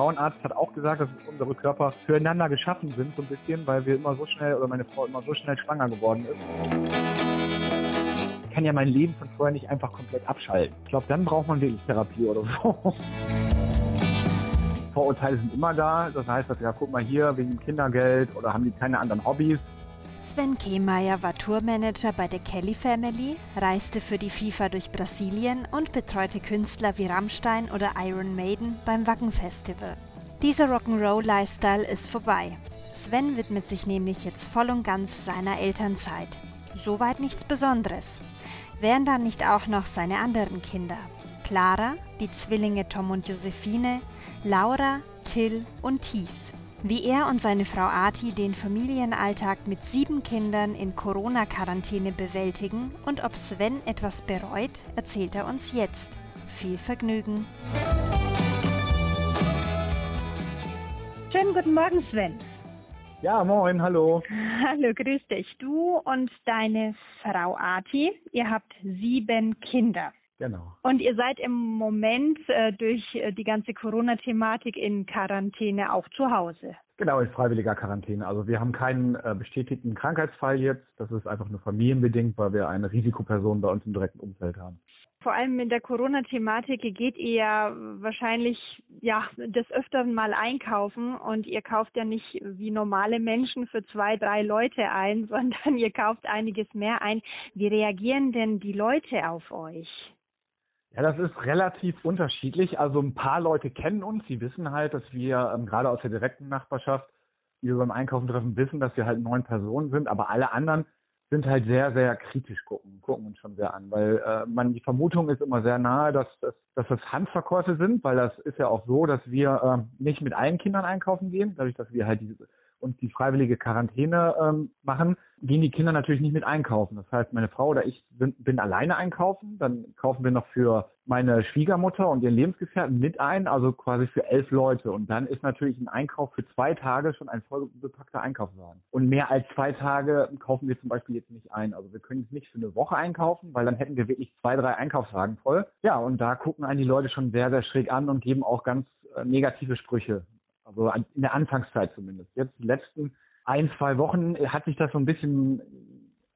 Frauenarzt hat auch gesagt, dass unsere Körper füreinander geschaffen sind, so ein bisschen, weil wir immer so schnell oder meine Frau immer so schnell schwanger geworden ist. Ich kann ja mein Leben von vorher nicht einfach komplett abschalten. Ich glaube, dann braucht man wirklich Therapie oder so. Vorurteile sind immer da. Das heißt, dass, ja, guck mal hier, wegen Kindergeld oder haben die keine anderen Hobbys. Sven Kehmeier war Tourmanager bei der Kelly Family, reiste für die FIFA durch Brasilien und betreute Künstler wie Rammstein oder Iron Maiden beim Wacken Festival. Dieser Rock'n'Roll-Lifestyle ist vorbei. Sven widmet sich nämlich jetzt voll und ganz seiner Elternzeit. Soweit nichts Besonderes. Wären dann nicht auch noch seine anderen Kinder? Clara, die Zwillinge Tom und Josephine, Laura, Till und Thies. Wie er und seine Frau Arti den Familienalltag mit sieben Kindern in Corona-Quarantäne bewältigen und ob Sven etwas bereut, erzählt er uns jetzt. Viel Vergnügen. Schönen guten Morgen, Sven. Ja, moin, hallo. Hallo, grüß dich. Du und deine Frau Arti, ihr habt sieben Kinder. Genau. Und ihr seid im Moment äh, durch äh, die ganze Corona-Thematik in Quarantäne auch zu Hause. Genau, in freiwilliger Quarantäne. Also wir haben keinen äh, bestätigten Krankheitsfall jetzt. Das ist einfach nur familienbedingt, weil wir eine Risikoperson bei uns im direkten Umfeld haben. Vor allem in der Corona-Thematik geht ihr ja wahrscheinlich ja des Öfteren mal einkaufen und ihr kauft ja nicht wie normale Menschen für zwei, drei Leute ein, sondern ihr kauft einiges mehr ein. Wie reagieren denn die Leute auf euch? Ja, das ist relativ unterschiedlich. Also ein paar Leute kennen uns, die wissen halt, dass wir ähm, gerade aus der direkten Nachbarschaft, die wir beim Einkaufen treffen, wissen, dass wir halt neun Personen sind, aber alle anderen sind halt sehr, sehr kritisch gucken, gucken uns schon sehr an, weil äh, man die Vermutung ist immer sehr nahe, dass, dass, dass das Handverkäufe sind, weil das ist ja auch so, dass wir äh, nicht mit allen Kindern einkaufen gehen, dadurch, dass wir halt diese und die freiwillige Quarantäne ähm, machen, gehen die Kinder natürlich nicht mit einkaufen. Das heißt, meine Frau oder ich bin, bin alleine einkaufen, dann kaufen wir noch für meine Schwiegermutter und ihren Lebensgefährten mit ein, also quasi für elf Leute. Und dann ist natürlich ein Einkauf für zwei Tage schon ein vollbepackter Einkaufswagen. Und mehr als zwei Tage kaufen wir zum Beispiel jetzt nicht ein. Also wir können es nicht für eine Woche einkaufen, weil dann hätten wir wirklich zwei, drei Einkaufswagen voll. Ja, und da gucken einen die Leute schon sehr, sehr schräg an und geben auch ganz äh, negative Sprüche also in der Anfangszeit zumindest. Jetzt die letzten ein, zwei Wochen hat sich das so ein bisschen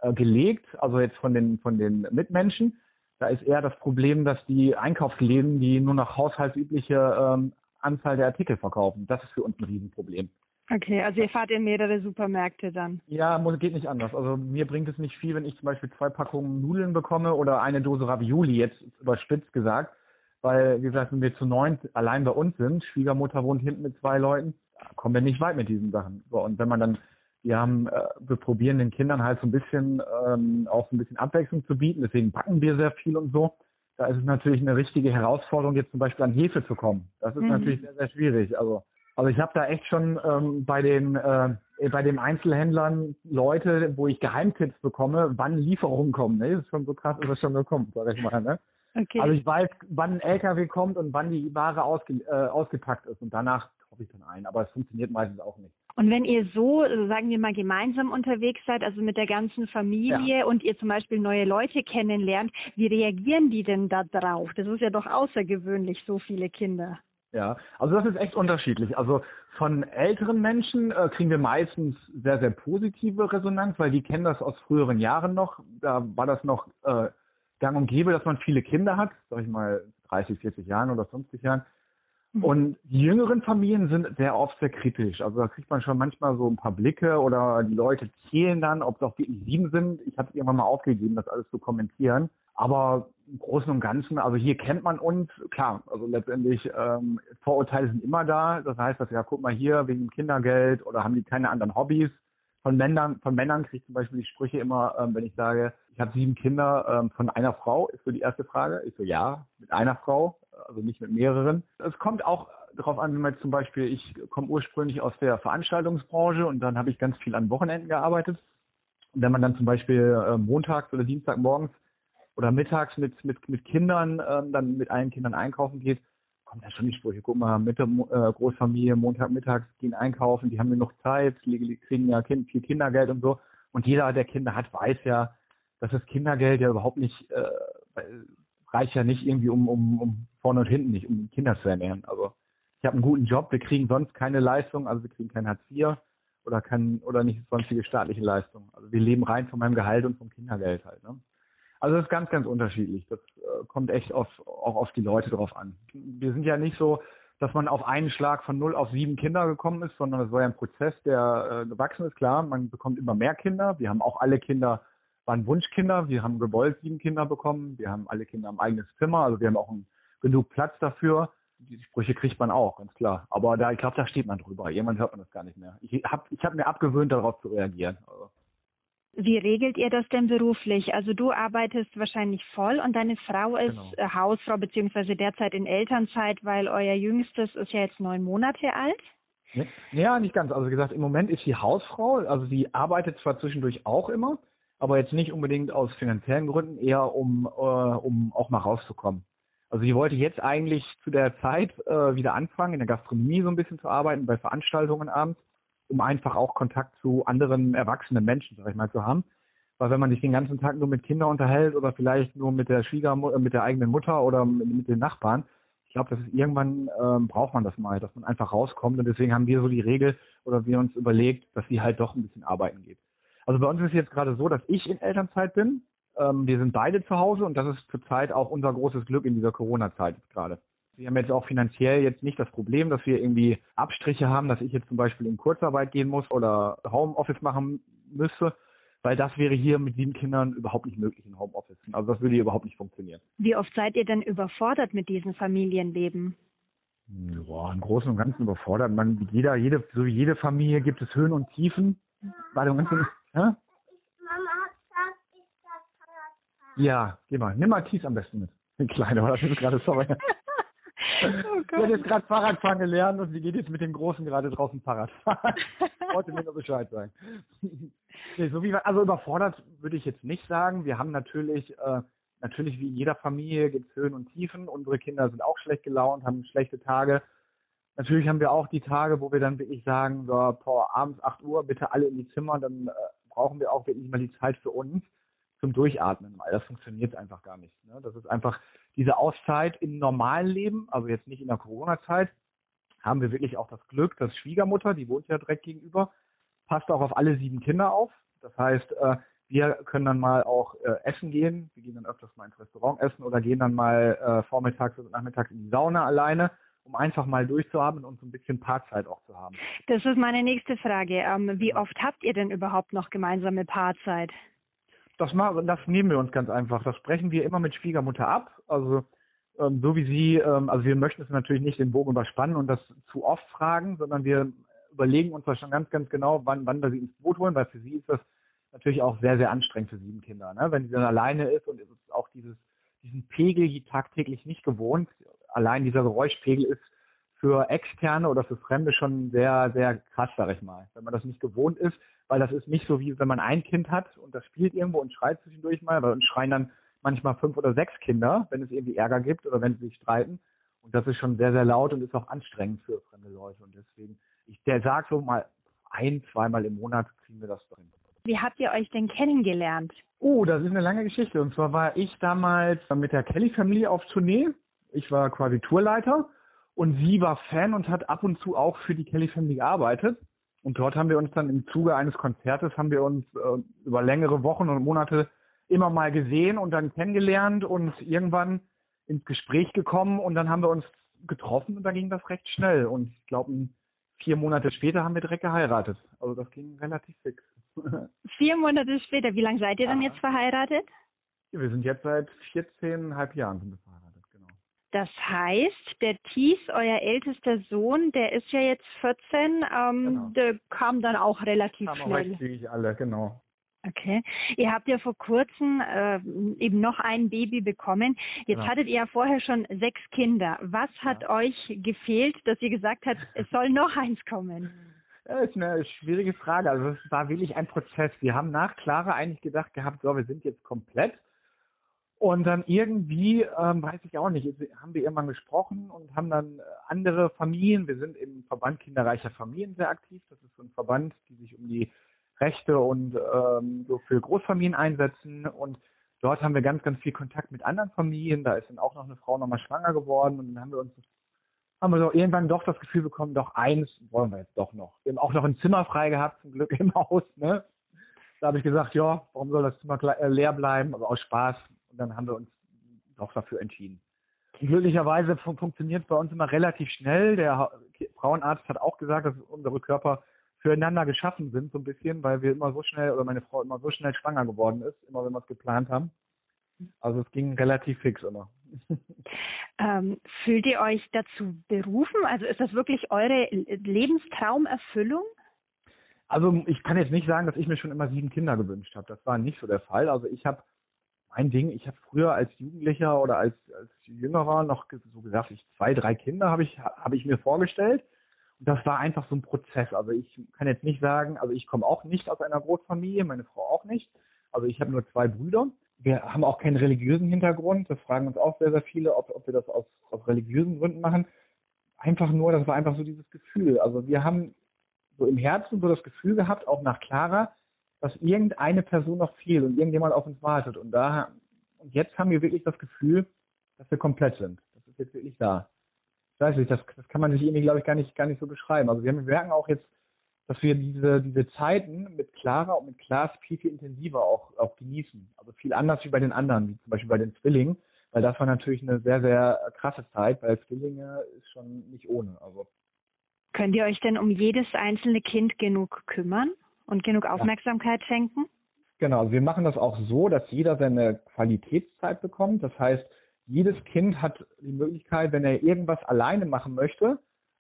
äh, gelegt, also jetzt von den, von den Mitmenschen. Da ist eher das Problem, dass die Einkaufsläden, die nur noch haushaltsübliche ähm, Anzahl der Artikel verkaufen. Das ist für uns ein Riesenproblem. Okay, also ihr fahrt in mehrere Supermärkte dann? Ja, geht nicht anders. Also mir bringt es nicht viel, wenn ich zum Beispiel zwei Packungen Nudeln bekomme oder eine Dose Ravioli, jetzt überspitzt gesagt weil, wie gesagt, wenn wir zu neun allein bei uns sind, Schwiegermutter wohnt hinten mit zwei Leuten, kommen wir nicht weit mit diesen Sachen. So, und wenn man dann, wir haben, äh, wir probieren den Kindern halt so ein bisschen ähm, auch so ein bisschen Abwechslung zu bieten, deswegen backen wir sehr viel und so. Da ist es natürlich eine richtige Herausforderung, jetzt zum Beispiel an Hefe zu kommen. Das ist mhm. natürlich sehr, sehr schwierig. Also, also ich habe da echt schon ähm, bei den äh, bei den Einzelhändlern Leute, wo ich Geheimtipps bekomme, wann Lieferungen kommen. Ne? Das ist schon so krass, ist das schon gekommen, sag ich mal. Ne? Okay. Also ich weiß, wann ein LKW kommt und wann die Ware ausge, äh, ausgepackt ist und danach kaufe ich dann ein. Aber es funktioniert meistens auch nicht. Und wenn ihr so, sagen wir mal, gemeinsam unterwegs seid, also mit der ganzen Familie ja. und ihr zum Beispiel neue Leute kennenlernt, wie reagieren die denn da drauf? Das ist ja doch außergewöhnlich, so viele Kinder. Ja, also das ist echt unterschiedlich. Also von älteren Menschen äh, kriegen wir meistens sehr, sehr positive Resonanz, weil die kennen das aus früheren Jahren noch. Da war das noch äh, gang und gäbe, dass man viele Kinder hat, sag ich mal 30, 40 Jahren oder 50 Jahren. Mhm. Und die jüngeren Familien sind sehr oft sehr kritisch. Also da kriegt man schon manchmal so ein paar Blicke oder die Leute zählen dann, ob es auch wirklich sieben sind. Ich habe irgendwann mal aufgegeben, das alles zu kommentieren. Aber im Großen und Ganzen, also hier kennt man uns, klar, also letztendlich ähm, Vorurteile sind immer da. Das heißt, dass ja, guck mal hier, wegen Kindergeld oder haben die keine anderen Hobbys von Männern, von Männern kriege ich zum Beispiel die Sprüche immer, ähm, wenn ich sage, ich habe sieben Kinder ähm, von einer Frau, ist so die erste Frage. Ich so, ja, mit einer Frau, also nicht mit mehreren. Es kommt auch darauf an, wenn man jetzt zum Beispiel, ich komme ursprünglich aus der Veranstaltungsbranche und dann habe ich ganz viel an Wochenenden gearbeitet. Und wenn man dann zum Beispiel äh, montags oder Dienstagmorgens oder mittags mit, mit, mit Kindern, ähm, dann mit allen Kindern einkaufen geht, kommt ja schon die Sprüche, guck mal, mit der äh, Großfamilie, Montagmittags gehen einkaufen, die haben noch Zeit, die kriegen ja kind, viel Kindergeld und so. Und jeder, der Kinder hat, weiß ja, dass das Kindergeld ja überhaupt nicht, äh, reicht ja nicht irgendwie um, um, um vorne und hinten nicht, um Kinder zu ernähren. Also ich habe einen guten Job, wir kriegen sonst keine Leistung, also wir kriegen kein Hartz IV oder kein oder nicht sonstige staatliche Leistung. Also wir leben rein von meinem Gehalt und vom Kindergeld halt. Ne? Also das ist ganz, ganz unterschiedlich. Das äh, kommt echt auf, auch auf die Leute drauf an. Wir sind ja nicht so, dass man auf einen Schlag von null auf sieben Kinder gekommen ist, sondern es war ja ein Prozess, der äh, gewachsen ist. Klar, man bekommt immer mehr Kinder. Wir haben auch alle Kinder, waren Wunschkinder. Wir haben gewollt sieben Kinder bekommen. Wir haben alle Kinder im eigenes Zimmer. Also wir haben auch ein, genug Platz dafür die Sprüche kriegt man auch, ganz klar. Aber da, ich glaube, da steht man drüber. Irgendwann hört man das gar nicht mehr. Ich habe ich hab mir abgewöhnt, darauf zu reagieren. Also. Wie regelt ihr das denn beruflich? Also du arbeitest wahrscheinlich voll und deine Frau ist genau. Äh, Hausfrau beziehungsweise derzeit in Elternzeit, weil euer Jüngstes ist ja jetzt neun Monate alt. Ja, nicht ganz. Also wie gesagt, im Moment ist sie Hausfrau. Also sie arbeitet zwar zwischendurch auch immer, aber jetzt nicht unbedingt aus finanziellen Gründen, eher um, äh, um auch mal rauszukommen. Also ich wollte jetzt eigentlich zu der Zeit äh, wieder anfangen, in der Gastronomie so ein bisschen zu arbeiten, bei Veranstaltungen abends, um einfach auch Kontakt zu anderen erwachsenen Menschen, sag ich mal, zu haben. Weil wenn man sich den ganzen Tag nur mit Kindern unterhält oder vielleicht nur mit der Schwiegermutter, mit der eigenen Mutter oder mit, mit den Nachbarn, ich glaube, das ist irgendwann ähm, braucht man das mal, dass man einfach rauskommt und deswegen haben wir so die Regel oder wir uns überlegt, dass sie halt doch ein bisschen arbeiten geht. Also bei uns ist es jetzt gerade so, dass ich in Elternzeit bin ähm, wir sind beide zu Hause und das ist zurzeit auch unser großes Glück in dieser Corona-Zeit gerade. Wir haben jetzt auch finanziell jetzt nicht das Problem, dass wir irgendwie Abstriche haben, dass ich jetzt zum Beispiel in Kurzarbeit gehen muss oder Homeoffice machen müsste, weil das wäre hier mit sieben Kindern überhaupt nicht möglich in Homeoffice. Also das würde hier überhaupt nicht funktionieren. Wie oft seid ihr denn überfordert mit diesem Familienleben? Ja, im Großen und Ganzen überfordert. Man, jeder, jede, so wie jede Familie gibt es Höhen und Tiefen. Warte, ja? Ja, geh mal. Nimm mal Kies am besten mit. Den Kleinen, oder? Das ist gerade, sorry. Oh Gott. Sie hat jetzt gerade Fahrradfahren gelernt und sie geht jetzt mit dem Großen gerade draußen Fahrrad fahren. Wollte mir nur Bescheid sagen. nee, so wie, also überfordert würde ich jetzt nicht sagen. Wir haben natürlich, äh, natürlich wie in jeder Familie gibt es Höhen und Tiefen. Unsere Kinder sind auch schlecht gelaunt, haben schlechte Tage. Natürlich haben wir auch die Tage, wo wir dann wirklich sagen, so, boah, abends 8 Uhr, bitte alle in die Zimmer, dann äh, brauchen wir auch wirklich mal die Zeit für uns zum Durchatmen, weil das funktioniert einfach gar nicht. Ne? Das ist einfach diese Auszeit im normalen Leben, also jetzt nicht in der Corona-Zeit, haben wir wirklich auch das Glück, dass Schwiegermutter, die wohnt ja direkt gegenüber, passt auch auf alle sieben Kinder auf. Das heißt, äh, wir können dann mal auch äh, essen gehen. Wir gehen dann öfters mal ins Restaurant essen oder gehen dann mal äh, vormittags oder nachmittags in die Sauna alleine, um einfach mal durchzuhaben und so ein bisschen Paarzeit auch zu haben. Das ist meine nächste Frage. Ähm, wie oft habt ihr denn überhaupt noch gemeinsame Paarzeit? Das, das nehmen wir uns ganz einfach. Das sprechen wir immer mit Schwiegermutter ab. Also ähm, so wie sie, ähm, also wir möchten es natürlich nicht den Bogen überspannen und das zu oft fragen, sondern wir überlegen uns das schon ganz, ganz genau, wann, wann wir sie ins Boot holen, weil für sie ist das natürlich auch sehr, sehr anstrengend für sieben Kinder. Ne? Wenn sie dann alleine ist und ist auch dieses, diesen Pegel tagtäglich nicht gewohnt. Allein dieser Geräuschpegel ist für Externe oder für Fremde schon sehr, sehr krass, sag ich mal. Wenn man das nicht gewohnt ist, weil das ist nicht so wie wenn man ein Kind hat und das spielt irgendwo und schreit zwischendurch mal, weil uns schreien dann manchmal fünf oder sechs Kinder, wenn es irgendwie Ärger gibt oder wenn sie sich streiten. Und das ist schon sehr, sehr laut und ist auch anstrengend für fremde Leute. Und deswegen, ich der sagt so mal ein, zweimal im Monat kriegen wir das drin. Wie habt ihr euch denn kennengelernt? Oh, das ist eine lange Geschichte. Und zwar war ich damals mit der Kelly-Familie auf Tournee. Ich war quasi Tourleiter und sie war Fan und hat ab und zu auch für die Kelly-Family gearbeitet. Und dort haben wir uns dann im Zuge eines Konzertes haben wir uns äh, über längere Wochen und Monate immer mal gesehen und dann kennengelernt und irgendwann ins Gespräch gekommen und dann haben wir uns getroffen und dann ging das recht schnell. Und ich glaube, vier Monate später haben wir direkt geheiratet. Also das ging relativ fix. vier Monate später, wie lange seid ihr dann jetzt verheiratet? Wir sind jetzt seit 14,5 Jahren verheiratet. Das heißt, der Thies, euer ältester Sohn, der ist ja jetzt 14, ähm, genau. der kam dann auch relativ kam schnell. Auch alle, genau. Okay. Ihr habt ja vor kurzem äh, eben noch ein Baby bekommen. Jetzt genau. hattet ihr ja vorher schon sechs Kinder. Was hat ja. euch gefehlt, dass ihr gesagt habt, es soll noch eins kommen? Ja, ist eine schwierige Frage. Also es war wirklich ein Prozess. Wir haben nach Clara eigentlich gedacht gehabt, so, wir sind jetzt komplett. Und dann irgendwie, ähm, weiß ich auch nicht, haben wir irgendwann gesprochen und haben dann äh, andere Familien, wir sind im Verband Kinderreicher Familien sehr aktiv. Das ist so ein Verband, die sich um die Rechte und ähm, so für Großfamilien einsetzen. Und dort haben wir ganz, ganz viel Kontakt mit anderen Familien. Da ist dann auch noch eine Frau nochmal schwanger geworden und dann haben wir uns haben wir doch irgendwann doch das Gefühl bekommen, doch eins wollen wir jetzt doch noch. Wir haben auch noch ein Zimmer frei gehabt, zum Glück im Haus. Ne? Da habe ich gesagt, ja, warum soll das Zimmer äh, leer bleiben? Aber aus Spaß. Und dann haben wir uns doch dafür entschieden. Glücklicherweise fun funktioniert es bei uns immer relativ schnell. Der Frauenarzt hat auch gesagt, dass unsere Körper füreinander geschaffen sind, so ein bisschen, weil wir immer so schnell, oder meine Frau immer so schnell schwanger geworden ist, immer wenn wir es geplant haben. Also es ging relativ fix immer. Ähm, fühlt ihr euch dazu berufen? Also ist das wirklich eure Lebenstraumerfüllung? Also ich kann jetzt nicht sagen, dass ich mir schon immer sieben Kinder gewünscht habe. Das war nicht so der Fall. Also ich habe mein Ding, ich habe früher als Jugendlicher oder als, als Jüngerer noch so gesagt, ich zwei, drei Kinder habe ich, habe ich mir vorgestellt. Und das war einfach so ein Prozess. Also ich kann jetzt nicht sagen, also ich komme auch nicht aus einer Großfamilie, meine Frau auch nicht. Also ich habe nur zwei Brüder wir haben auch keinen religiösen Hintergrund. Das fragen uns auch sehr, sehr viele, ob, ob wir das aus, aus religiösen Gründen machen. Einfach nur, das war einfach so dieses Gefühl. Also wir haben so im Herzen so das Gefühl gehabt, auch nach Clara, dass irgendeine Person noch fehlt und irgendjemand auf uns wartet. Und da, und jetzt haben wir wirklich das Gefühl, dass wir komplett sind. Das ist jetzt wirklich da. Ich weiß nicht, das, das kann man sich irgendwie, glaube ich, gar nicht, gar nicht so beschreiben. Also wir merken auch jetzt dass wir diese, diese Zeiten mit Clara und mit Klaas viel, viel intensiver auch, auch genießen. Also viel anders wie bei den anderen, wie zum Beispiel bei den Zwillingen, weil das war natürlich eine sehr, sehr krasse Zeit, weil Zwillinge ist schon nicht ohne. Also. Könnt ihr euch denn um jedes einzelne Kind genug kümmern und genug Aufmerksamkeit ja. schenken? Genau, also wir machen das auch so, dass jeder seine Qualitätszeit bekommt. Das heißt, jedes Kind hat die Möglichkeit, wenn er irgendwas alleine machen möchte,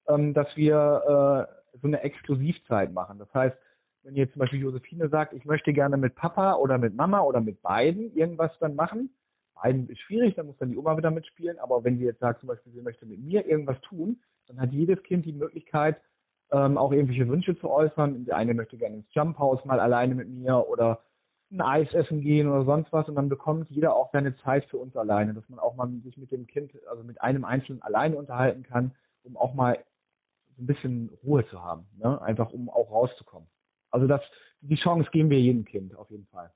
ähm, dass wir äh, so eine Exklusivzeit machen. Das heißt, wenn jetzt zum Beispiel Josephine sagt, ich möchte gerne mit Papa oder mit Mama oder mit beiden irgendwas dann machen, beiden ist schwierig, dann muss dann die Oma wieder mitspielen, aber wenn sie jetzt sagt zum Beispiel, sie möchte mit mir irgendwas tun, dann hat jedes Kind die Möglichkeit, ähm, auch irgendwelche Wünsche zu äußern. Der eine möchte gerne ins Jump House mal alleine mit mir oder ein Eis essen gehen oder sonst was und dann bekommt jeder auch seine Zeit für uns alleine, dass man auch mal sich mit dem Kind, also mit einem Einzelnen alleine unterhalten kann, um auch mal ein bisschen Ruhe zu haben, ne? einfach um auch rauszukommen. Also das, die Chance geben wir jedem Kind auf jeden Fall.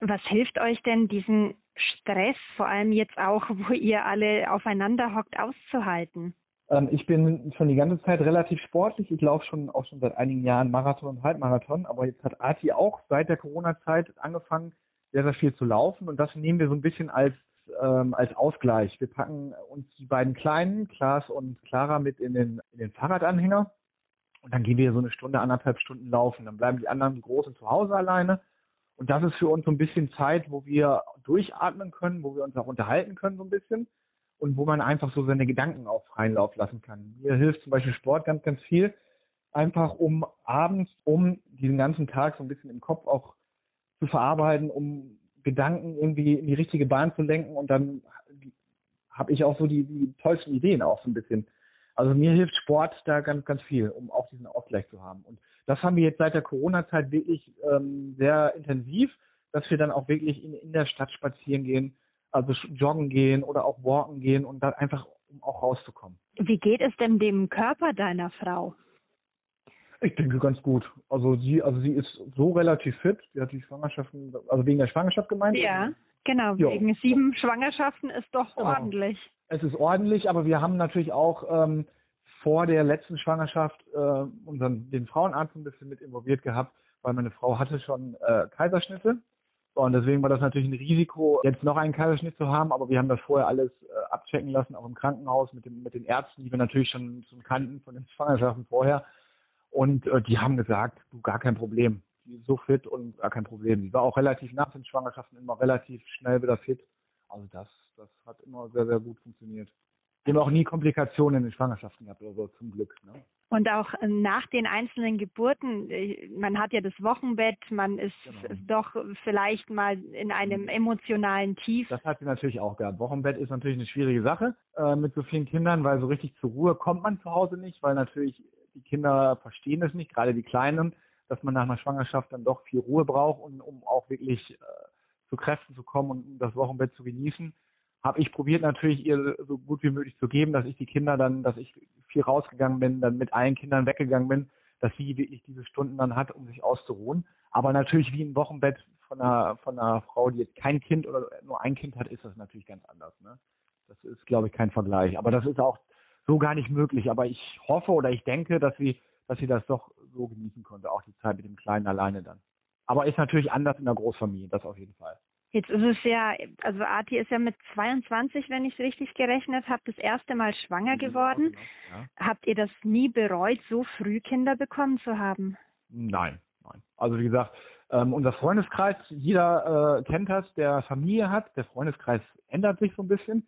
Was hilft euch denn, diesen Stress, vor allem jetzt auch, wo ihr alle aufeinander hockt, auszuhalten? Ähm, ich bin schon die ganze Zeit relativ sportlich. Ich laufe schon auch schon seit einigen Jahren Marathon und Halbmarathon, aber jetzt hat Arti auch seit der Corona-Zeit angefangen, sehr, sehr viel zu laufen und das nehmen wir so ein bisschen als ähm, als Ausgleich. Wir packen uns die beiden Kleinen, Klaas und Clara, mit in den, in den Fahrradanhänger und dann gehen wir so eine Stunde, anderthalb Stunden laufen. Dann bleiben die anderen, die Großen, zu Hause alleine. Und das ist für uns so ein bisschen Zeit, wo wir durchatmen können, wo wir uns auch unterhalten können so ein bisschen und wo man einfach so seine Gedanken auch freien Lauf lassen kann. Mir hilft zum Beispiel Sport ganz, ganz viel, einfach um abends, um diesen ganzen Tag so ein bisschen im Kopf auch zu verarbeiten, um Gedanken irgendwie in die richtige Bahn zu lenken und dann habe ich auch so die, die tollsten Ideen auch so ein bisschen. Also mir hilft Sport da ganz, ganz viel, um auch diesen Ausgleich zu haben. Und das haben wir jetzt seit der Corona-Zeit wirklich ähm, sehr intensiv, dass wir dann auch wirklich in, in der Stadt spazieren gehen, also joggen gehen oder auch walken gehen und dann einfach, um auch rauszukommen. Wie geht es denn dem Körper deiner Frau? Ich denke ganz gut. Also sie, also sie ist so relativ fit. Sie hat die Schwangerschaften, also wegen der Schwangerschaft gemeint. Ja, genau. Jo. Wegen sieben Schwangerschaften ist doch genau. ordentlich. Es ist ordentlich, aber wir haben natürlich auch ähm, vor der letzten Schwangerschaft äh, unseren den Frauenarzt ein bisschen mit involviert gehabt, weil meine Frau hatte schon äh, Kaiserschnitte. Und deswegen war das natürlich ein Risiko, jetzt noch einen Kaiserschnitt zu haben, aber wir haben das vorher alles äh, abchecken lassen, auch im Krankenhaus mit, dem, mit den Ärzten, die wir natürlich schon, schon kannten von den Schwangerschaften vorher. Und äh, die haben gesagt, du gar kein Problem. Die ist so fit und gar kein Problem. Die war auch relativ nach den Schwangerschaften immer relativ schnell wieder fit. Also das, das hat immer sehr, sehr gut funktioniert. Die haben auch nie Komplikationen in den Schwangerschaften gehabt oder so, zum Glück. Ne? Und auch äh, nach den einzelnen Geburten, äh, man hat ja das Wochenbett, man ist genau. doch vielleicht mal in einem mhm. emotionalen Tief. Das hat sie natürlich auch gehabt. Wochenbett ist natürlich eine schwierige Sache äh, mit so vielen Kindern, weil so richtig zur Ruhe kommt man zu Hause nicht, weil natürlich die Kinder verstehen es nicht, gerade die Kleinen, dass man nach einer Schwangerschaft dann doch viel Ruhe braucht, und, um auch wirklich äh, zu Kräften zu kommen und das Wochenbett zu genießen. Habe ich probiert natürlich ihr so gut wie möglich zu geben, dass ich die Kinder dann, dass ich viel rausgegangen bin, dann mit allen Kindern weggegangen bin, dass sie wirklich diese Stunden dann hat, um sich auszuruhen. Aber natürlich wie ein Wochenbett von einer, von einer Frau, die jetzt kein Kind oder nur ein Kind hat, ist das natürlich ganz anders. Ne? Das ist, glaube ich, kein Vergleich. Aber das ist auch so gar nicht möglich. Aber ich hoffe oder ich denke, dass sie, dass sie das doch so genießen konnte, auch die Zeit mit dem Kleinen alleine dann. Aber ist natürlich anders in der Großfamilie, das auf jeden Fall. Jetzt ist es ja, also Arti ist ja mit 22, wenn ich es richtig gerechnet habe, das erste Mal schwanger geworden. Ja. Habt ihr das nie bereut, so früh Kinder bekommen zu haben? Nein, nein. Also wie gesagt, ähm, unser Freundeskreis, jeder äh, kennt das, der Familie hat. Der Freundeskreis ändert sich so ein bisschen,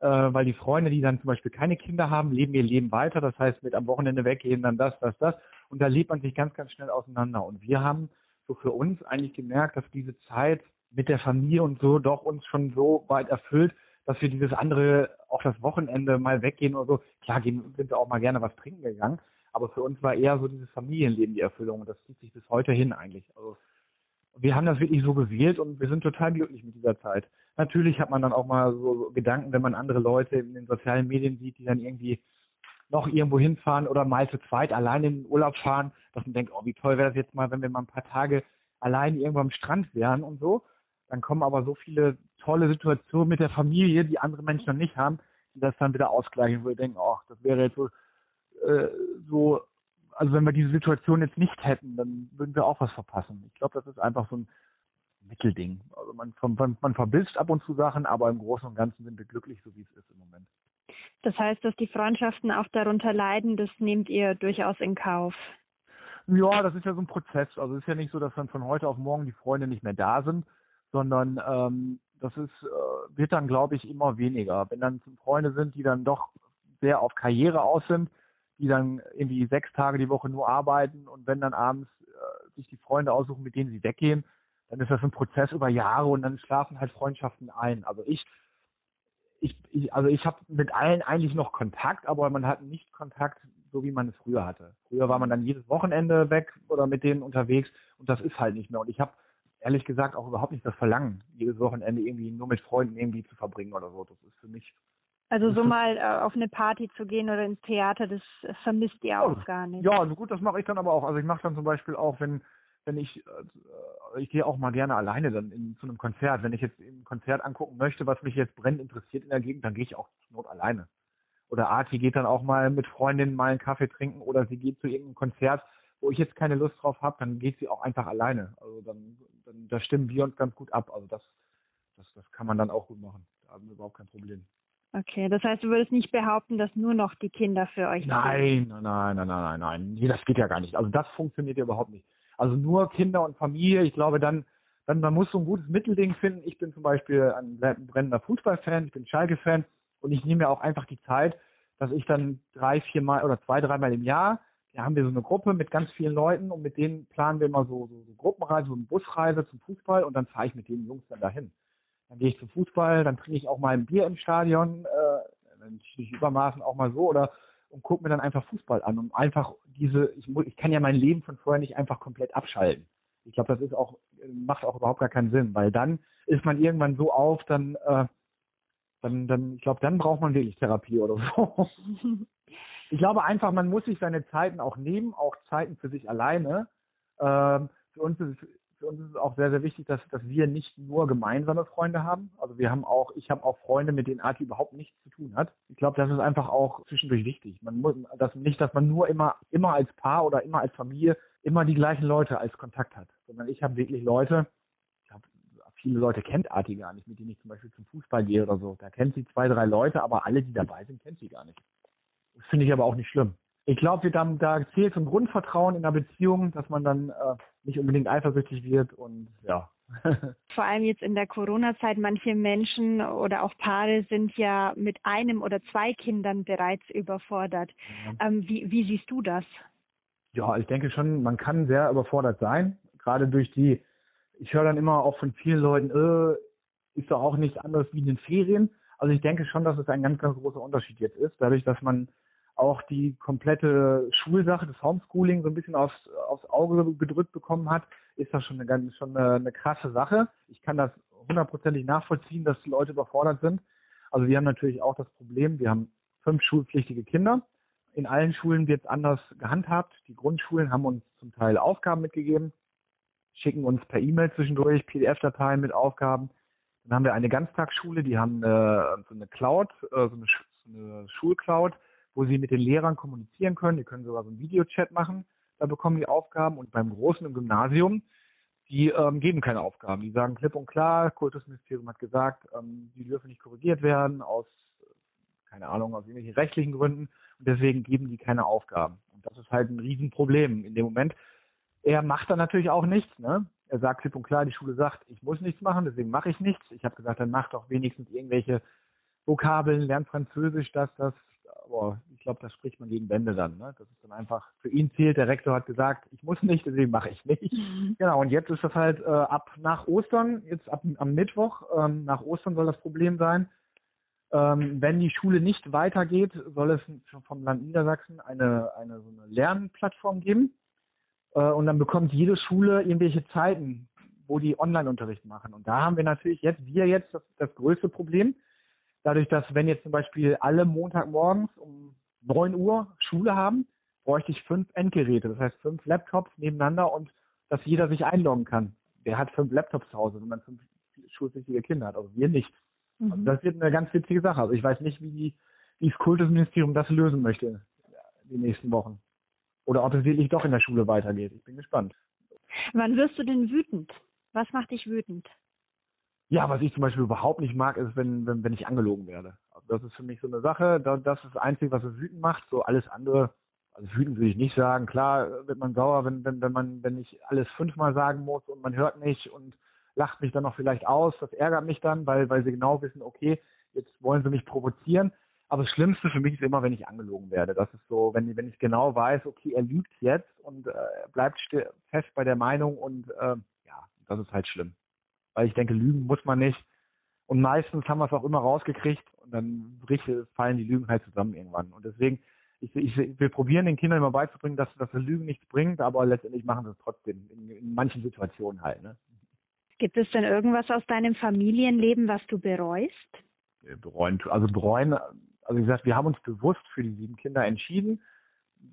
äh, weil die Freunde, die dann zum Beispiel keine Kinder haben, leben ihr Leben weiter. Das heißt, mit am Wochenende weggehen, dann das, das, das. Und da lebt man sich ganz, ganz schnell auseinander. Und wir haben so für uns eigentlich gemerkt, dass diese Zeit mit der Familie und so doch uns schon so weit erfüllt, dass wir dieses andere, auch das Wochenende mal weggehen oder so. Klar gehen, sind wir auch mal gerne was trinken gegangen, aber für uns war eher so dieses Familienleben die Erfüllung und das zieht sich bis heute hin eigentlich. Also wir haben das wirklich so gewählt und wir sind total glücklich mit dieser Zeit. Natürlich hat man dann auch mal so Gedanken, wenn man andere Leute in den sozialen Medien sieht, die dann irgendwie noch irgendwo hinfahren oder mal zu zweit allein in den Urlaub fahren, dass man denkt, oh, wie toll wäre das jetzt mal, wenn wir mal ein paar Tage allein irgendwo am Strand wären und so. Dann kommen aber so viele tolle Situationen mit der Familie, die andere Menschen noch nicht haben, die das dann wieder ausgleichen, wo wir denken, ach, das wäre jetzt so, äh, so, also wenn wir diese Situation jetzt nicht hätten, dann würden wir auch was verpassen. Ich glaube, das ist einfach so ein Mittelding. Also man, man, man verbisst ab und zu Sachen, aber im Großen und Ganzen sind wir glücklich, so wie es ist im Moment. Das heißt, dass die Freundschaften auch darunter leiden, das nehmt ihr durchaus in Kauf. Ja, das ist ja so ein Prozess. Also es ist ja nicht so, dass dann von heute auf morgen die Freunde nicht mehr da sind, sondern ähm, das ist, äh, wird dann, glaube ich, immer weniger. Wenn dann Freunde sind, die dann doch sehr auf Karriere aus sind, die dann irgendwie sechs Tage die Woche nur arbeiten und wenn dann abends äh, sich die Freunde aussuchen, mit denen sie weggehen, dann ist das ein Prozess über Jahre und dann schlafen halt Freundschaften ein. Also ich, ich, ich also ich habe mit allen eigentlich noch Kontakt, aber man hat nicht Kontakt, so wie man es früher hatte. Früher war man dann jedes Wochenende weg oder mit denen unterwegs und das ist halt nicht mehr. Und ich habe ehrlich gesagt auch überhaupt nicht das Verlangen, jedes Wochenende irgendwie nur mit Freunden irgendwie zu verbringen oder so. Das ist für mich. Also so mal äh, auf eine Party zu gehen oder ins Theater, das vermisst ihr auch oh, gar nicht. Ja, also gut, das mache ich dann aber auch. Also ich mache dann zum Beispiel auch, wenn wenn ich äh, ich gehe auch mal gerne alleine dann in, zu einem Konzert. Wenn ich jetzt ein Konzert angucken möchte, was mich jetzt brennend interessiert in der Gegend, dann gehe ich auch zur Not alleine. Oder Arti geht dann auch mal mit Freundinnen mal einen Kaffee trinken oder sie geht zu irgendeinem Konzert, wo ich jetzt keine Lust drauf habe, dann geht sie auch einfach alleine. Also dann, dann da stimmen wir uns ganz gut ab. Also das, das, das kann man dann auch gut machen. Da haben wir überhaupt kein Problem. Okay, das heißt, du würdest nicht behaupten, dass nur noch die Kinder für euch nein? Nein, nein, nein, nein, nein, nein. Das geht ja gar nicht. Also das funktioniert ja überhaupt nicht. Also nur Kinder und Familie. Ich glaube, dann, dann man muss so ein gutes Mittelding finden. Ich bin zum Beispiel ein brennender Fußballfan, ich bin Schalke-Fan und ich nehme mir auch einfach die Zeit, dass ich dann drei, vier Mal oder zwei, dreimal im Jahr da haben wir so eine Gruppe mit ganz vielen Leuten und mit denen planen wir immer so, so, so Gruppenreise, so eine Busreise zum Fußball und dann fahre ich mit den Jungs dann dahin. Dann gehe ich zum Fußball, dann trinke ich auch mal ein Bier im Stadion, äh, nicht übermaßen auch mal so oder und gucke mir dann einfach Fußball an, um einfach diese, ich, ich kann ja mein Leben von vorher nicht einfach komplett abschalten. Ich glaube, das ist auch, macht auch überhaupt gar keinen Sinn, weil dann ist man irgendwann so auf, dann, äh, dann, dann, ich glaube, dann braucht man wirklich Therapie oder so. ich glaube einfach, man muss sich seine Zeiten auch nehmen, auch Zeiten für sich alleine. Ähm, für uns ist es für uns ist es auch sehr, sehr wichtig, dass, dass wir nicht nur gemeinsame Freunde haben. Also wir haben auch, ich habe auch Freunde, mit denen Arti überhaupt nichts zu tun hat. Ich glaube, das ist einfach auch zwischendurch wichtig. Man muss das nicht, dass man nur immer, immer als Paar oder immer als Familie immer die gleichen Leute als Kontakt hat, sondern ich habe wirklich Leute, ich habe viele Leute kennt Arti gar nicht, mit denen ich zum Beispiel zum Fußball gehe oder so. Da kennt sie zwei, drei Leute, aber alle, die dabei sind, kennt sie gar nicht. Finde ich aber auch nicht schlimm ich glaube, da, da zählt ein Grundvertrauen in der Beziehung, dass man dann äh, nicht unbedingt eifersüchtig wird und ja. Vor allem jetzt in der Corona-Zeit, manche Menschen oder auch Paare sind ja mit einem oder zwei Kindern bereits überfordert. Ja. Ähm, wie, wie siehst du das? Ja, ich denke schon, man kann sehr überfordert sein, gerade durch die, ich höre dann immer auch von vielen Leuten, äh, ist doch auch nichts anderes wie in den Ferien. Also ich denke schon, dass es ein ganz, ganz großer Unterschied jetzt ist, dadurch, dass man auch die komplette Schulsache, das Homeschooling so ein bisschen aufs, aufs Auge gedrückt bekommen hat, ist das schon eine ganz, schon eine, eine krasse Sache. Ich kann das hundertprozentig nachvollziehen, dass die Leute überfordert sind. Also wir haben natürlich auch das Problem, wir haben fünf schulpflichtige Kinder. In allen Schulen wird es anders gehandhabt. Die Grundschulen haben uns zum Teil Aufgaben mitgegeben, schicken uns per E-Mail zwischendurch PDF-Dateien mit Aufgaben. Dann haben wir eine Ganztagsschule, die haben eine, so eine Cloud, äh, so eine, so eine Schulcloud, wo sie mit den Lehrern kommunizieren können. Die können sogar so einen Videochat machen. Da bekommen die Aufgaben. Und beim Großen im Gymnasium, die ähm, geben keine Aufgaben. Die sagen klipp und klar, Kultusministerium hat gesagt, ähm, die dürfen nicht korrigiert werden aus, keine Ahnung, aus irgendwelchen rechtlichen Gründen. Und deswegen geben die keine Aufgaben. Und das ist halt ein Riesenproblem in dem Moment. Er macht dann natürlich auch nichts. Ne? Er sagt klipp und klar, die Schule sagt, ich muss nichts machen, deswegen mache ich nichts. Ich habe gesagt, dann mach doch wenigstens irgendwelche Vokabeln, lernt Französisch, das, das. Aber ich glaube, das spricht man gegen Wände dann. Ne? Das ist dann einfach, für ihn zählt, der Rektor hat gesagt, ich muss nicht, deswegen mache ich nicht. Mhm. Genau, und jetzt ist das halt äh, ab nach Ostern, jetzt ab am Mittwoch, ähm, nach Ostern soll das Problem sein. Ähm, wenn die Schule nicht weitergeht, soll es vom Land Niedersachsen eine, eine so eine Lernplattform geben äh, und dann bekommt jede Schule irgendwelche Zeiten, wo die Online-Unterricht machen. Und da haben wir natürlich jetzt, wir jetzt das, das größte Problem. Dadurch, dass wenn jetzt zum Beispiel alle Montagmorgens um 9 Uhr Schule haben, bräuchte ich fünf Endgeräte, das heißt fünf Laptops nebeneinander und dass jeder sich einloggen kann. Wer hat fünf Laptops zu Hause, wenn man fünf schulpflichtige Kinder hat? Also wir nicht. Mhm. Also das wird eine ganz witzige Sache. Also ich weiß nicht, wie, die, wie das Kultusministerium das lösen möchte die nächsten Wochen. Oder ob es wirklich doch in der Schule weitergeht. Ich bin gespannt. Wann wirst du denn wütend? Was macht dich wütend? Ja, was ich zum Beispiel überhaupt nicht mag, ist, wenn, wenn, wenn ich angelogen werde. Das ist für mich so eine Sache, das ist das Einzige, was es wütend macht. So alles andere, also wütend würde ich nicht sagen. Klar wird man sauer, wenn, wenn, wenn man, wenn ich alles fünfmal sagen muss und man hört nicht und lacht mich dann noch vielleicht aus. Das ärgert mich dann, weil, weil sie genau wissen, okay, jetzt wollen sie mich provozieren. Aber das Schlimmste für mich ist immer, wenn ich angelogen werde. Das ist so, wenn, wenn ich genau weiß, okay, er lügt jetzt und äh, bleibt fest bei der Meinung und äh, ja, das ist halt schlimm. Weil ich denke, lügen muss man nicht. Und meistens haben wir es auch immer rausgekriegt und dann fallen die Lügen halt zusammen irgendwann. Und deswegen, ich, ich, wir probieren den Kindern immer beizubringen, dass, dass das Lügen nichts bringt, aber letztendlich machen sie es trotzdem, in, in manchen Situationen halt. Ne? Gibt es denn irgendwas aus deinem Familienleben, was du bereust? Bereuen, also bereuen also wie gesagt, wir haben uns bewusst für die sieben Kinder entschieden.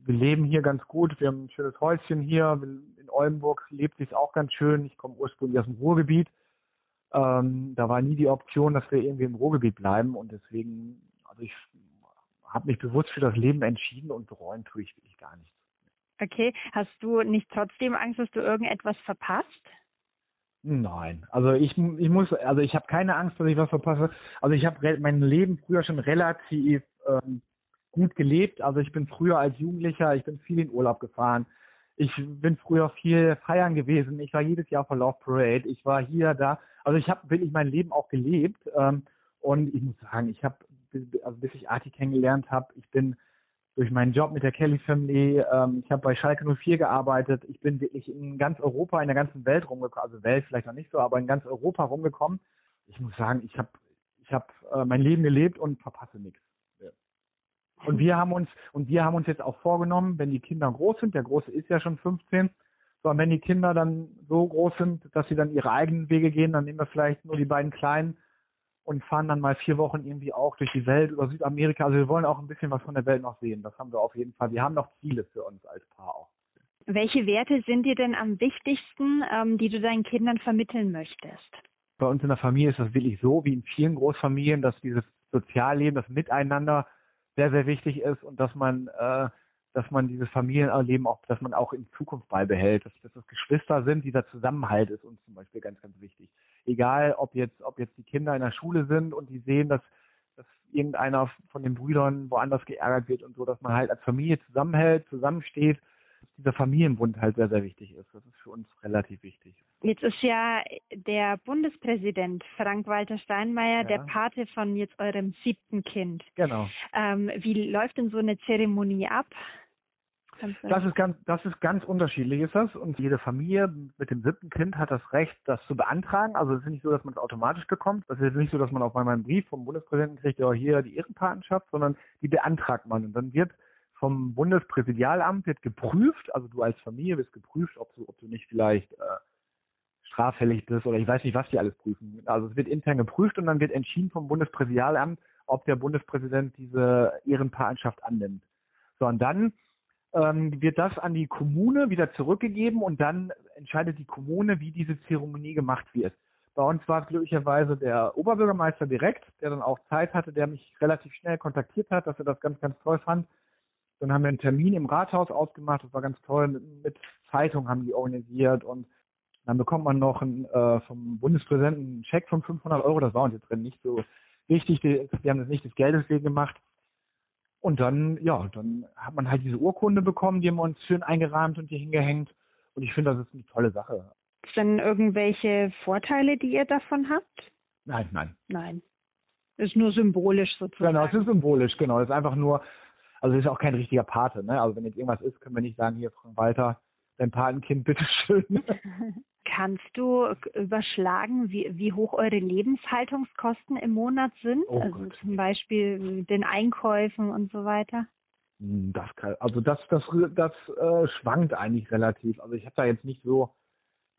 Wir leben hier ganz gut. Wir haben ein schönes Häuschen hier. In Oldenburg lebt sich auch ganz schön. Ich komme ursprünglich aus dem Ruhrgebiet. Ähm, da war nie die Option, dass wir irgendwie im Ruhrgebiet bleiben. Und deswegen, also ich habe mich bewusst für das Leben entschieden und bereuen tue ich wirklich gar nichts. Okay. Hast du nicht trotzdem Angst, dass du irgendetwas verpasst? Nein, also ich, ich muss, also ich habe keine Angst, dass ich was verpasse. Also ich habe mein Leben früher schon relativ ähm, gut gelebt. Also ich bin früher als Jugendlicher, ich bin viel in Urlaub gefahren. Ich bin früher viel feiern gewesen. Ich war jedes Jahr auf der Love Parade. Ich war hier, da. Also ich habe wirklich mein Leben auch gelebt. Ähm, und ich muss sagen, ich habe, also bis ich Arti kennengelernt habe, ich bin durch meinen Job mit der Kelly Family. Ähm, ich habe bei Schalke 04 gearbeitet. Ich bin wirklich in ganz Europa, in der ganzen Welt rumgekommen. Also Welt vielleicht noch nicht so, aber in ganz Europa rumgekommen. Ich muss sagen, ich habe ich hab, äh, mein Leben gelebt und verpasse nichts. Und wir haben uns und wir haben uns jetzt auch vorgenommen, wenn die Kinder groß sind, der große ist ja schon 15, so und wenn die Kinder dann so groß sind, dass sie dann ihre eigenen Wege gehen, dann nehmen wir vielleicht nur die beiden kleinen und fahren dann mal vier Wochen irgendwie auch durch die Welt über Südamerika. Also wir wollen auch ein bisschen was von der Welt noch sehen. Das haben wir auf jeden Fall. Wir haben noch Ziele für uns als Paar auch. Welche Werte sind dir denn am wichtigsten, ähm, die du deinen Kindern vermitteln möchtest? Bei uns in der Familie ist das wirklich so, wie in vielen Großfamilien, dass dieses Sozialleben, das Miteinander sehr, sehr wichtig ist und dass man äh, dass man dieses Familienleben auch, dass man auch in Zukunft beibehält, dass, dass das Geschwister sind, dieser Zusammenhalt ist uns zum Beispiel ganz, ganz wichtig. Egal, ob jetzt, ob jetzt die Kinder in der Schule sind und die sehen, dass, dass irgendeiner von den Brüdern woanders geärgert wird und so, dass man halt als Familie zusammenhält, zusammensteht, dass dieser Familienbund halt sehr, sehr wichtig ist. Das ist für uns relativ wichtig. Jetzt ist ja der Bundespräsident Frank-Walter Steinmeier ja. der Pate von jetzt eurem siebten Kind. Genau. Ähm, wie läuft denn so eine Zeremonie ab? Das ist ganz, das ist ganz unterschiedlich ist das. Und jede Familie mit dem siebten Kind hat das Recht, das zu beantragen. Also es ist nicht so, dass man es automatisch bekommt. Das ist nicht so, dass man auf einmal einen Brief vom Bundespräsidenten kriegt, ja hier die Ehrenpatenschaft, sondern die beantragt man. Und dann wird vom Bundespräsidialamt wird geprüft, also du als Familie wirst geprüft, ob du, ob du nicht vielleicht äh, straffällig bist oder ich weiß nicht, was die alles prüfen. Also es wird intern geprüft und dann wird entschieden vom Bundespräsidialamt, ob der Bundespräsident diese Ehrenpatenschaft annimmt. So, und dann ähm, wird das an die Kommune wieder zurückgegeben und dann entscheidet die Kommune, wie diese Zeremonie gemacht wird. Bei uns war es glücklicherweise der Oberbürgermeister direkt, der dann auch Zeit hatte, der mich relativ schnell kontaktiert hat, dass er das ganz, ganz toll fand. Dann haben wir einen Termin im Rathaus ausgemacht, das war ganz toll. Mit, mit Zeitung haben die organisiert und dann bekommt man noch einen, äh, vom Bundespräsidenten einen Scheck von 500 Euro. Das war uns jetzt drin nicht so wichtig. Die haben das nicht des Geldes wegen gemacht. Und dann, ja, dann hat man halt diese Urkunde bekommen, die haben wir uns schön eingerahmt und hier hingehängt. Und ich finde, das ist eine tolle Sache. Gibt es denn irgendwelche Vorteile, die ihr davon habt? Nein, nein. Nein. Ist nur symbolisch sozusagen. Genau, es ist symbolisch, genau. Es ist einfach nur, also es ist auch kein richtiger Pate, ne? Also wenn jetzt irgendwas ist, können wir nicht sagen, hier, Frank Walter, dein Patenkind, bitteschön. Kannst du überschlagen, wie, wie hoch eure Lebenshaltungskosten im Monat sind? Oh also Gott. zum Beispiel mit den Einkäufen und so weiter? Hm, Das kann, also das, das, das äh, schwankt eigentlich relativ. Also ich habe da jetzt nicht so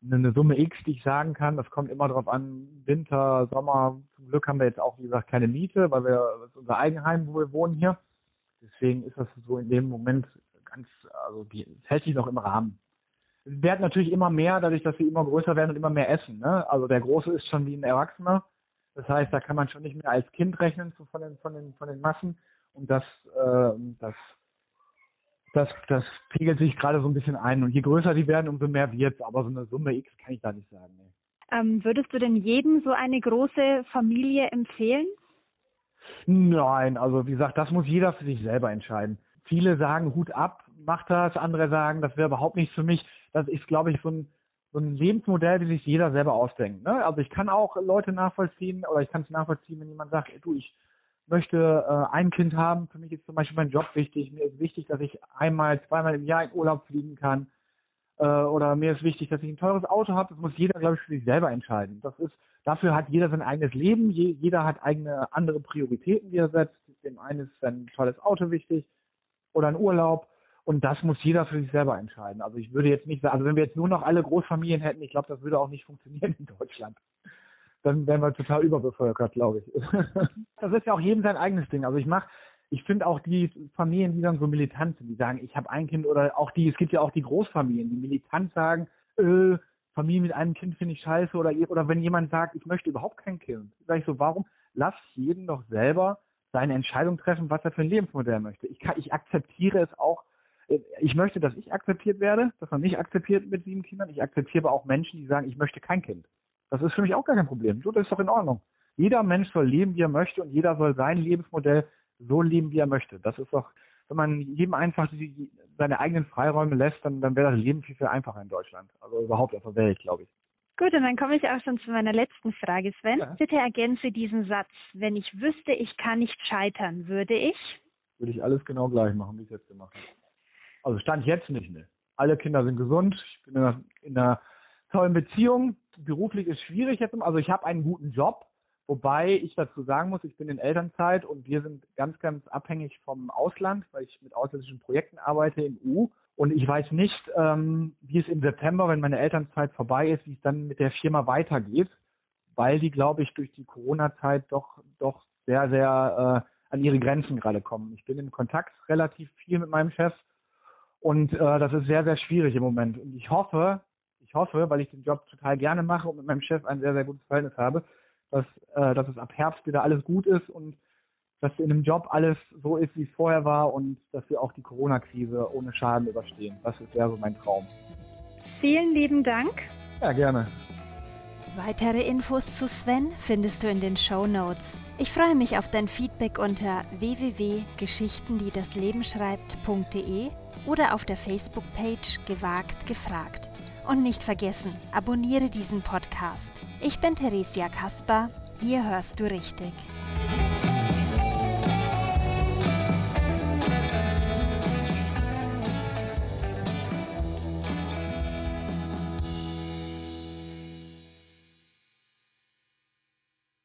eine, Summe X, die ich sagen kann. Das kommt immer drauf an, Winter, Sommer. Zum Glück haben wir jetzt auch, wie gesagt, keine Miete, weil wir das ist unser Eigenheim, wo wir wohnen hier. Deswegen ist das so in dem Moment ganz, also die es hält sich noch im Rahmen. Es werden natürlich immer mehr, dadurch, dass wir immer größer werden und immer mehr essen. Ne? Also der Große ist schon wie ein Erwachsener. Das heißt, da kann man schon nicht mehr als Kind rechnen von den, von den, von den Massen. Und das, äh, das, das, das pegelt sich gerade so ein bisschen ein. Und je größer die werden, umso mehr wird's. Aber so eine Summe X kann ich da nicht sagen. Nee. Ähm, würdest du denn jedem so eine große Familie empfehlen? Nein, also wie gesagt, das muss jeder für sich selber entscheiden. Viele sagen, Hut ab, mach das. Andere sagen, das wäre überhaupt nichts für mich. Das ist, glaube ich, so ein, so ein Lebensmodell, wie sich jeder selber ausdenkt. Ne? Also ich kann auch Leute nachvollziehen oder ich kann es nachvollziehen, wenn jemand sagt, du, ich möchte äh, ein Kind haben. Für mich ist zum Beispiel mein Job wichtig. Mir ist wichtig, dass ich einmal, zweimal im Jahr in Urlaub fliegen kann. Äh, oder mir ist wichtig, dass ich ein teures Auto habe. Das muss jeder, glaube ich, für sich selber entscheiden. Das ist, dafür hat jeder sein eigenes Leben. Je, jeder hat eigene andere Prioritäten, die er setzt. Dem einen ist ein tolles Auto wichtig oder ein Urlaub. Und das muss jeder für sich selber entscheiden. Also ich würde jetzt nicht sagen, also wenn wir jetzt nur noch alle Großfamilien hätten, ich glaube, das würde auch nicht funktionieren in Deutschland. Dann wären wir total überbevölkert, glaube ich. Das ist ja auch jedem sein eigenes Ding. Also ich mache, ich finde auch die Familien, die dann so militant sind, die sagen, ich habe ein Kind oder auch die, es gibt ja auch die Großfamilien, die militant sagen, äh, Familie mit einem Kind finde ich scheiße oder oder wenn jemand sagt, ich möchte überhaupt kein Kind, sage ich so, warum lass jeden doch selber seine Entscheidung treffen, was er für ein Lebensmodell möchte. Ich kann, ich akzeptiere es auch. Ich möchte, dass ich akzeptiert werde, dass man mich akzeptiert mit sieben Kindern. Ich akzeptiere aber auch Menschen, die sagen, ich möchte kein Kind. Das ist für mich auch gar kein Problem. So, das ist doch in Ordnung. Jeder Mensch soll leben, wie er möchte und jeder soll sein Lebensmodell so leben, wie er möchte. Das ist doch, wenn man jedem einfach die, seine eigenen Freiräume lässt, dann, dann wäre das Leben viel, viel einfacher in Deutschland. Also überhaupt auf der Welt, glaube ich. Gut, und dann komme ich auch schon zu meiner letzten Frage, Sven. Ja. Bitte ergänze diesen Satz. Wenn ich wüsste, ich kann nicht scheitern, würde ich? Würde ich alles genau gleich machen, wie ich es jetzt gemacht habe. Also stand jetzt nicht, ne. Alle Kinder sind gesund. Ich bin in einer, in einer tollen Beziehung. Beruflich ist schwierig jetzt. Also ich habe einen guten Job. Wobei ich dazu sagen muss, ich bin in Elternzeit und wir sind ganz, ganz abhängig vom Ausland, weil ich mit ausländischen Projekten arbeite im EU. Und ich weiß nicht, ähm, wie es im September, wenn meine Elternzeit vorbei ist, wie es dann mit der Firma weitergeht, weil die, glaube ich, durch die Corona-Zeit doch, doch sehr, sehr äh, an ihre Grenzen gerade kommen. Ich bin im Kontakt relativ viel mit meinem Chef und äh, das ist sehr, sehr schwierig im Moment. Und ich hoffe, ich hoffe, weil ich den Job total gerne mache und mit meinem Chef ein sehr, sehr gutes Verhältnis habe, dass, äh, dass es ab Herbst wieder alles gut ist und dass in dem Job alles so ist, wie es vorher war und dass wir auch die Corona-Krise ohne Schaden überstehen. Das ist ja so mein Traum. Vielen lieben Dank. Ja, gerne. Weitere Infos zu Sven findest du in den Show Notes. Ich freue mich auf dein Feedback unter www.geschichten-die-das-leben-schreibt.de oder auf der Facebook-Page Gewagt gefragt. Und nicht vergessen, abonniere diesen Podcast. Ich bin Theresia Kasper. Hier hörst du richtig.